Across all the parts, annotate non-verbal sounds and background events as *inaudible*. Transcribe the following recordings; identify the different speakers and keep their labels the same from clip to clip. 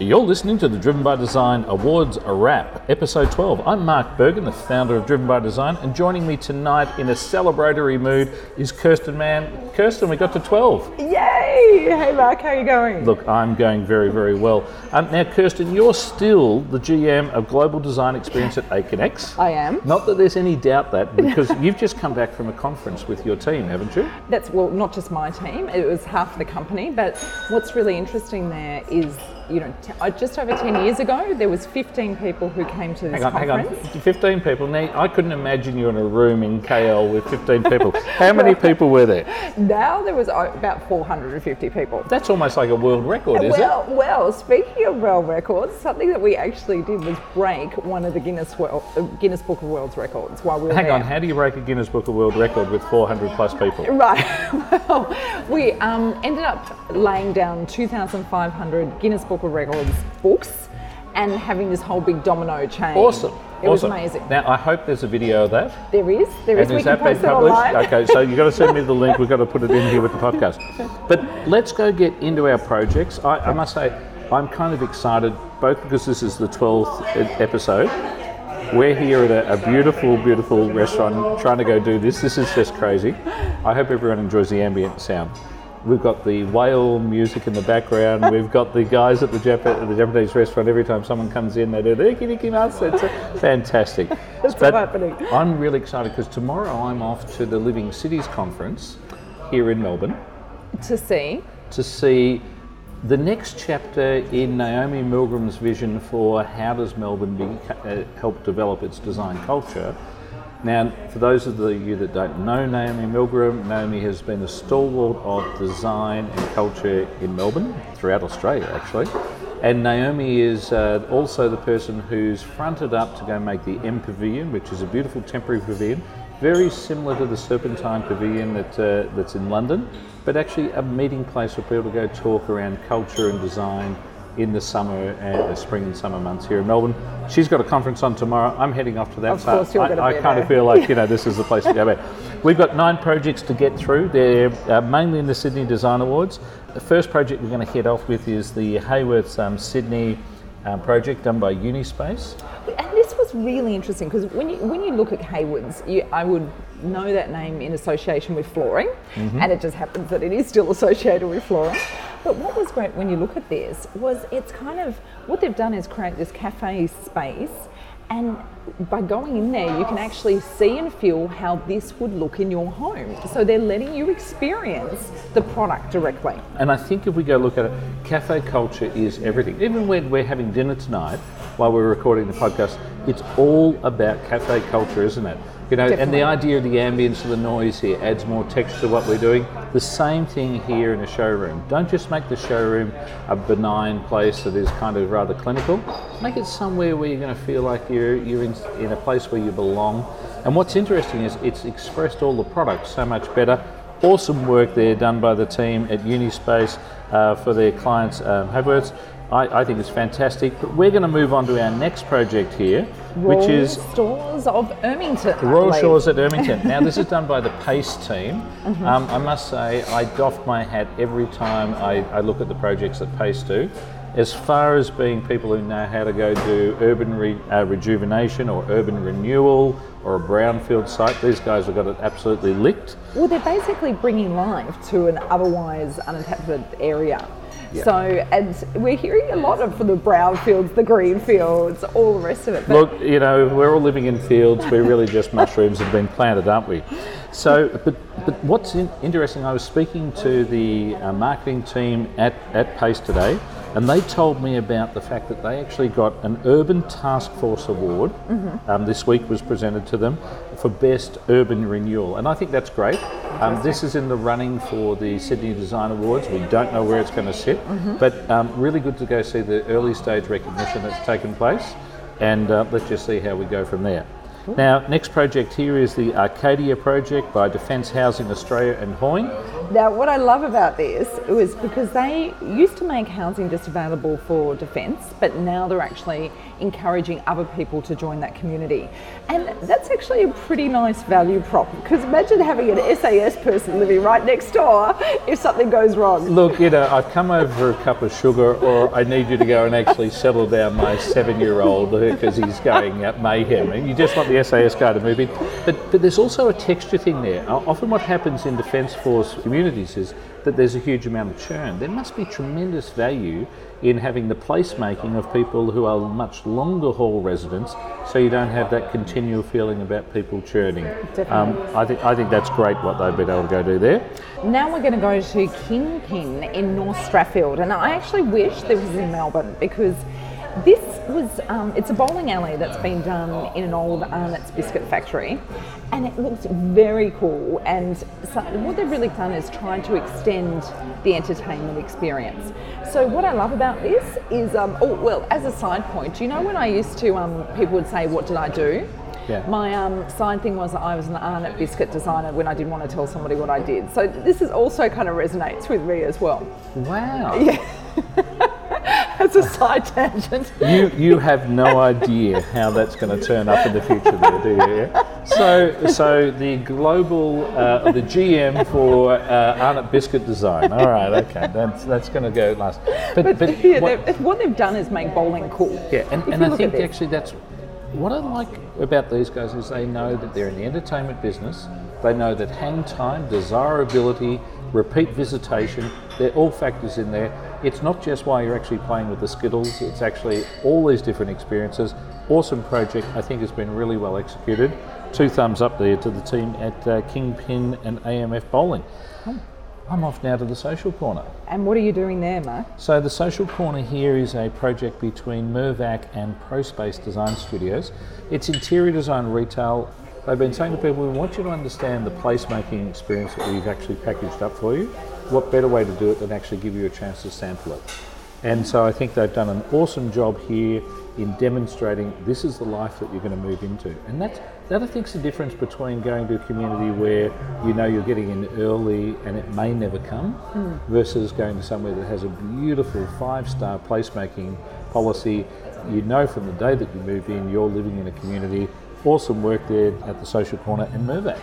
Speaker 1: You're listening to the Driven by Design Awards Wrap, episode 12. I'm Mark Bergen, the founder of Driven by Design, and joining me tonight in a celebratory mood is Kirsten Mann. Kirsten, we got to 12.
Speaker 2: Yay! Hey Mark, how are you going?
Speaker 1: Look, I'm going very, very well. Um, now, Kirsten, you're still the GM of Global Design Experience at Aconex.
Speaker 2: I am.
Speaker 1: Not that there's any doubt that, because *laughs* you've just come back from a conference with your team, haven't you?
Speaker 2: That's well, not just my team. It was half the company. But what's really interesting there is, you know, t- uh, just over ten years ago, there was 15 people who came to this
Speaker 1: Hang on, hang on. 15 people. Now, I couldn't imagine you in a room in KL with 15 people. How many *laughs* people were there?
Speaker 2: Now there was uh, about 450 people.
Speaker 1: That's almost like a world record, is
Speaker 2: well, it? well, speaking of world records, something that we actually did was break one of the Guinness World, uh, Guinness Book of World Records while we were?
Speaker 1: Hang
Speaker 2: there.
Speaker 1: on, how do you break a Guinness Book of World Record with 400 plus people?
Speaker 2: Right. *laughs* Well, we um, ended up laying down 2,500 Guinness Book of Records books and having this whole big domino chain.
Speaker 1: Awesome.
Speaker 2: It was amazing.
Speaker 1: Now, I hope there's a video of that.
Speaker 2: There is. There is.
Speaker 1: And
Speaker 2: we can
Speaker 1: that been published? Okay, so you've got to send me the link. We've got to put it in here with the podcast. But let's go get into our projects. I, I must say, I'm kind of excited, both because this is the 12th e- episode. We're here at a, a beautiful, beautiful restaurant trying to go do this. This is just crazy. I hope everyone enjoys the ambient sound. We've got the whale music in the background. We've got the guys at the, Jap- at the Japanese restaurant. Every time someone comes in, they do the ikinikimasu. It's fantastic. *laughs*
Speaker 2: It's
Speaker 1: But
Speaker 2: happening.
Speaker 1: I'm really excited because tomorrow I'm off to the Living Cities conference here in Melbourne
Speaker 2: To see.
Speaker 1: to see the next chapter in Naomi Milgrom's vision for how does Melbourne be, uh, help develop its design culture. Now, for those of you that don't know Naomi Milgrom, Naomi has been a stalwart of design and culture in Melbourne, throughout Australia actually. And Naomi is uh, also the person who's fronted up to go make the M Pavilion, which is a beautiful temporary pavilion, very similar to the Serpentine Pavilion that, uh, that's in London, but actually a meeting place for people to go talk around culture and design in the summer and the spring and summer months here in Melbourne. She's got a conference on tomorrow. I'm heading off to that.
Speaker 2: Of course you're
Speaker 1: I, I kind of feel like you know *laughs* this is the place to go back. We've got nine projects to get through. They're uh, mainly in the Sydney Design Awards. The first project we're going to head off with is the Havwoods um, Sydney um, project done by Unispace.
Speaker 2: And this was really interesting because when you when you look at Havwoods, you, I would know that name in association with flooring,
Speaker 1: Mm-hmm.
Speaker 2: and it just happens that it is still associated with flooring. But what was great when you look at this was it's kind of what they've done is create this cafe space, and by going in there, you can actually see and feel how this would look in your home. So they're letting you experience the product directly.
Speaker 1: And I think if we go look at it, cafe culture is everything. Even when we're having dinner tonight, while we're recording the podcast, it's all about cafe culture, isn't it? You know, and the idea of the ambience of the noise here adds more texture to what we're doing. The same thing here in a showroom. Don't just make the showroom a benign place that is kind of rather clinical. Make it somewhere where you're going to feel like you're you're in, in a place where you belong. And what's interesting is it's expressed all the products so much better. Awesome work there done by the team at Unispace uh, for their clients, um. I, I think it's fantastic. But we're going to move on to our next project here, which
Speaker 2: Royal
Speaker 1: is
Speaker 2: Shores of Ermington.
Speaker 1: Royal. Shores at Ermington. *laughs* Now, this is done by the Payce team.
Speaker 2: Mm-hmm.
Speaker 1: Um, I must say, I doff my hat every time I, I look at the projects that Payce do. As far as being people who know how to go do urban re, uh, rejuvenation or urban renewal or a brownfield site, these guys have got it absolutely licked.
Speaker 2: Well, they're basically bringing life to an otherwise uninhabited area.
Speaker 1: Yeah.
Speaker 2: So, and we're hearing a lot of from the brownfields, the green fields, all the rest of it.
Speaker 1: Look, you know, we're all living in fields. We're really just *laughs* mushrooms that have been planted, aren't we? So, but, but what's in, interesting, I was speaking to the uh, marketing team at, at Payce today, and they told me about the fact that they actually got an Urban Task Force Award. Um, this week was presented to them for Best Urban Renewal, and I think that's great. Um, this is in the running for the Sydney Design Awards. We don't know where it's going to sit, but um, really good to go see the early stage recognition that's taken place and uh, let's just see how we go from there. Now, next project here is the Arcadia project by Defence Housing Australia and Hoyne.
Speaker 2: now, what I love about this was because they used to make housing just available for defence, but now they're actually encouraging other people to join that community. And that's actually a pretty nice value prop because imagine having an SAS person living right next door if something goes wrong.
Speaker 1: Look, you know, I've come over for a cup of sugar, or I need you to go and actually settle down my seven-year-old because he's going at mayhem. And you just want the SAS guy to move in. But, but there's also a texture thing there. Often, what happens in Defence Force communities is that there's a huge amount of churn. There must be tremendous value in having the placemaking of people who are much longer haul residents, so you don't have that continual feeling about people churning. Um, I think I think that's great what they've been able to go do there.
Speaker 2: Now we're going to go to Kingpin in North Strathfield, and I actually wish this was in Melbourne because this was, um, it's a bowling alley that's been done in an old Arnott's biscuit factory and it looks very cool. And so what they've really done is tried to extend the entertainment experience. So what I love about this is, um, oh, well, as a side point, you know when I used to, um, people would say, what did I do?
Speaker 1: Yeah.
Speaker 2: My um, side thing was that I was an Arnott biscuit designer when I didn't want to tell somebody what I did. So this is also kind of resonates with me as well.
Speaker 1: Wow.
Speaker 2: Yeah. *laughs* As a side tangent.
Speaker 1: You you have no idea how that's going to turn up in the future, there, do you? So so the global uh, the GM for uh, Arnott Biscuit Design. All right, okay, that's that's going to go last.
Speaker 2: But, but, but yeah, what, what, they've done is make bowling cool.
Speaker 1: Yeah, and, and I think actually that's what I like about these guys is they know that they're in the entertainment business. They know that hang time, desirability, repeat visitation, they're all factors in there. It's not just why you're actually playing with the Skittles, it's actually all these different experiences. Awesome project, I think has been really well executed. Two thumbs up there to the team at uh, Kingpin and AMF Bowling. Oh. I'm off now to the social corner.
Speaker 2: And what are you doing there, Mark?
Speaker 1: So the social corner here is a project between Mirvac and ProSpace Design Studios. It's interior design retail. They've been saying to people, we want you to understand the placemaking experience that we've actually packaged up for you. What better way to do it than actually give you a chance to sample it? And so I think they've done an awesome job here in demonstrating this is the life that you're going to move into. And that's, that I think is the difference between going to a community where you know you're getting in early and it may never come mm. versus going to somewhere that has a beautiful five star placemaking policy. You know from the day that you move in, you're living in a community. Awesome work there at the Social Corner in Mirvac.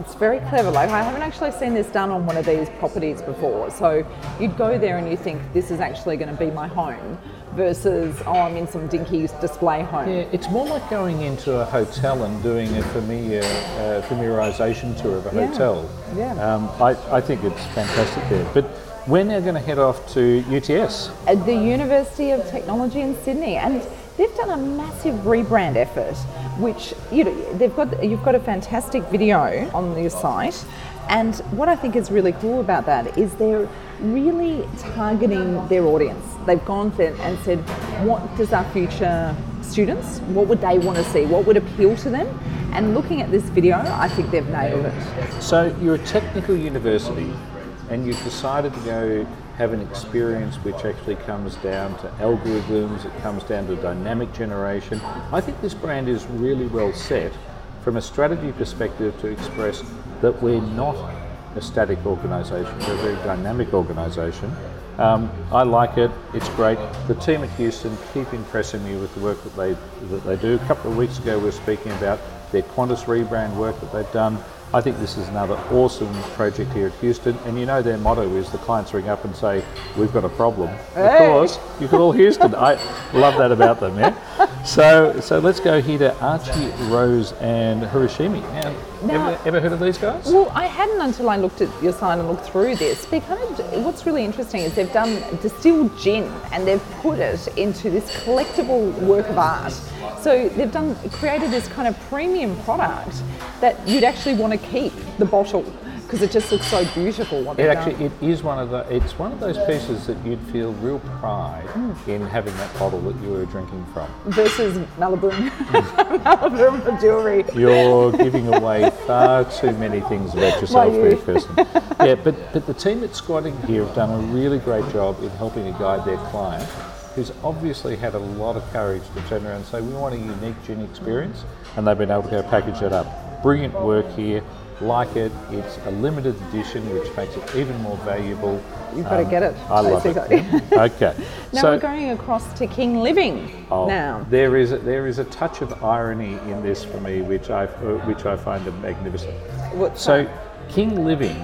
Speaker 2: It's very clever. Like I haven't actually seen this done on one of these properties before. So you'd go there and you think this is actually going to be my home versus oh I'm in some dinky display home.
Speaker 1: Yeah, it's more like going into a hotel and doing a familiar uh, familiarization tour of a yeah. hotel.
Speaker 2: Yeah.
Speaker 1: Um, I, I think it's fantastic there. But we're now going to head off to UTS.
Speaker 2: At the University of Technology in Sydney and they've done a massive rebrand effort which you know they've got you've got a fantastic video on your site and what I think is really cool about that is they're really targeting their audience. They've gone and said, what does our future students, what would they want to see? What would appeal to them? And looking at this video, I think they've nailed it.
Speaker 1: So you're a technical university and you've decided to go have an experience which actually comes down to algorithms, it comes down to dynamic generation. I think this brand is really well set from a strategy perspective to express that we're not a static organisation, we're a very dynamic organisation. Um, I like it. It's great. The team at Houston keep impressing me with the work that they that they do. A couple of weeks ago, we were speaking about their Qantas rebrand work that they've done. I think this is another awesome project here at Houston, and you know their motto is the clients ring up and say, "We've got a problem." Hey. Of course, you call *laughs* Houston. I love that about them. Yeah. So, so let's go here to Archie Rose and Hiroshimi. Now, now, ever, ever, heard of these guys?
Speaker 2: Well, I hadn't until I looked at your sign and looked through this. Because what's really interesting is they've done distilled gin and they've put it into this collectible work of art. So they've done created this kind of premium product that you'd actually want to keep the bottle because it just looks so beautiful. What
Speaker 1: it actually done. it is one of the it's one of those pieces that you'd feel real pride mm. in having that bottle that you were drinking from.
Speaker 2: Versus Malibu, *laughs* Malibu jewelry.
Speaker 1: You're giving away far too many things about yourself, there, person. Yeah, but but the team at Squad Ink here have done a really great job in helping to guide their client who's obviously had a lot of courage to turn around and say, we want a unique gin experience, and they've been able to go package it up. Brilliant work here. Like it. It's a limited edition, which makes it even more valuable.
Speaker 2: You've got to get it.
Speaker 1: I love
Speaker 2: basically.
Speaker 1: it. Okay. *laughs*
Speaker 2: Now
Speaker 1: so
Speaker 2: we're going across to King Living
Speaker 1: oh,
Speaker 2: now.
Speaker 1: there is a, there is a touch of irony in this for me, which I uh, which I find magnificent.
Speaker 2: What's
Speaker 1: So, King Living,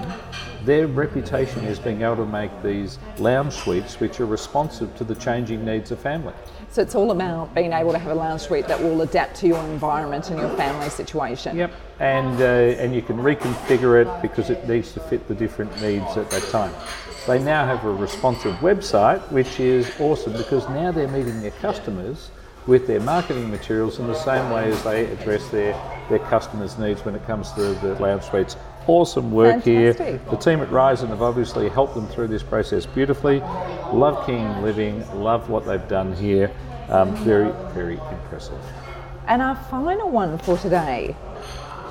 Speaker 1: their reputation is being able to make these lounge suites which are responsive to the changing needs of family.
Speaker 2: So it's all about being able to have a lounge suite that will adapt to your environment and your family situation.
Speaker 1: Yep. And uh, and you can reconfigure it because it needs to fit the different needs at that time. They now have a responsive website, which is awesome because now they're meeting their customers with their marketing materials in the same way as they address their, their customers' needs when it comes to the lounge suites. Awesome work here. The team at Ryzen have obviously helped them through this process beautifully. Love King Living, love what they've done here. Um, very, very impressive.
Speaker 2: And our final one for today.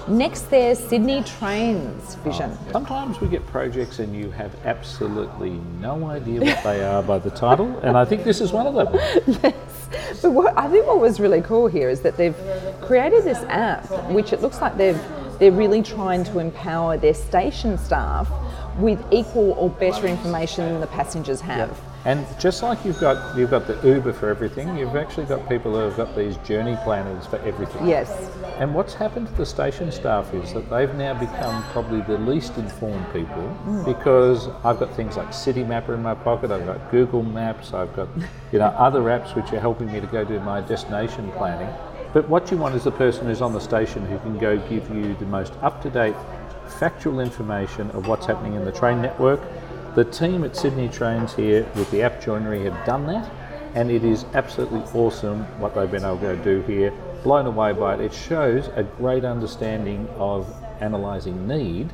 Speaker 2: Next, there's Sydney Trains Vision.
Speaker 1: Oh, Sometimes we get projects and you have absolutely no idea what they are by the title, and I think this is one of them. *laughs*
Speaker 2: yes. But what, I think what was really cool here is that they've created this app, which it looks like they've they're really trying to empower their station staff with equal or better information than the passengers have.
Speaker 1: And just like you've got you've got the Uber for everything, you've actually got people who have got these journey planners for everything.
Speaker 2: Yes.
Speaker 1: And what's happened to the station staff is that they've now become probably the least informed people mm. because I've got things like Citymapper in my pocket, I've got Google Maps, I've got you know other apps which are helping me to go do my destination planning. But what you want is the person who's on the station who can go give you the most up-to-date factual information of what's happening in the train network. The team at Sydney Trains here with the app joinery have done that and it is absolutely awesome what they've been able to do here. Blown away by it. It shows a great understanding of analysing need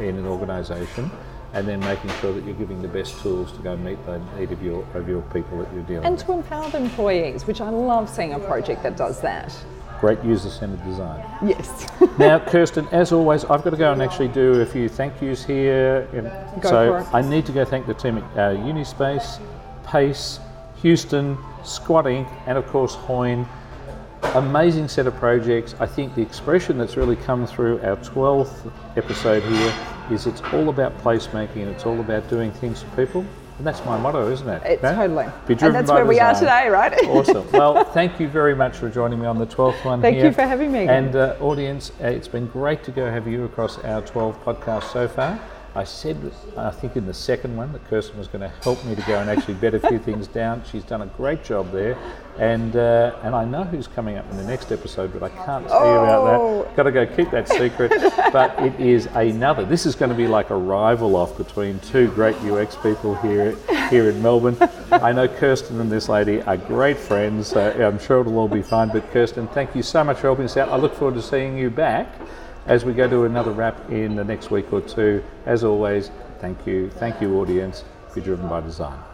Speaker 1: in an organisation and then making sure that you're giving the best tools to go meet the need of your of your people that you're dealing
Speaker 2: And
Speaker 1: with.
Speaker 2: And to empower the employees, which I love seeing a project that does that.
Speaker 1: Great user-centered design.
Speaker 2: Yes. *laughs*
Speaker 1: Now, Kirsten, as always, I've got to go and actually do a few thank yous here.
Speaker 2: Go
Speaker 1: so
Speaker 2: for it.
Speaker 1: I need to go thank the team at uh, Unispace, Payce, Houston, Squad Ink, and of course Hoyne. Amazing set of projects. I think the expression that's really come through our 12th episode here is it's all about placemaking and it's all about doing things for people. And that's my motto, isn't it?
Speaker 2: It-
Speaker 1: No?
Speaker 2: totally.
Speaker 1: Be
Speaker 2: And that's where we are today, right? *laughs*
Speaker 1: Awesome. Well, thank you very much for joining me on the 12th one
Speaker 2: Thank
Speaker 1: here.
Speaker 2: you for having me again.
Speaker 1: And uh, audience, uh, it's been great to go have you across our 12 podcasts so far. I said, I think in the second one, that Kirsten was going to help me to go and actually bed a few *laughs* things down. She's done a great job there, and uh, and I know who's coming up in the next episode, but I can't tell you about
Speaker 2: Oh.
Speaker 1: that. Got to go keep that secret. *laughs* but it is another. This is going to be like a rival off between two great UX people here here in Melbourne. *laughs* I know Kirsten and this lady are great friends. So I'm sure it'll all be fine. But Kirsten, thank you so much for helping us out. I look forward to seeing you back as we go to another wrap in the next week or two. As always, thank you. Thank you, audience. Be driven by design.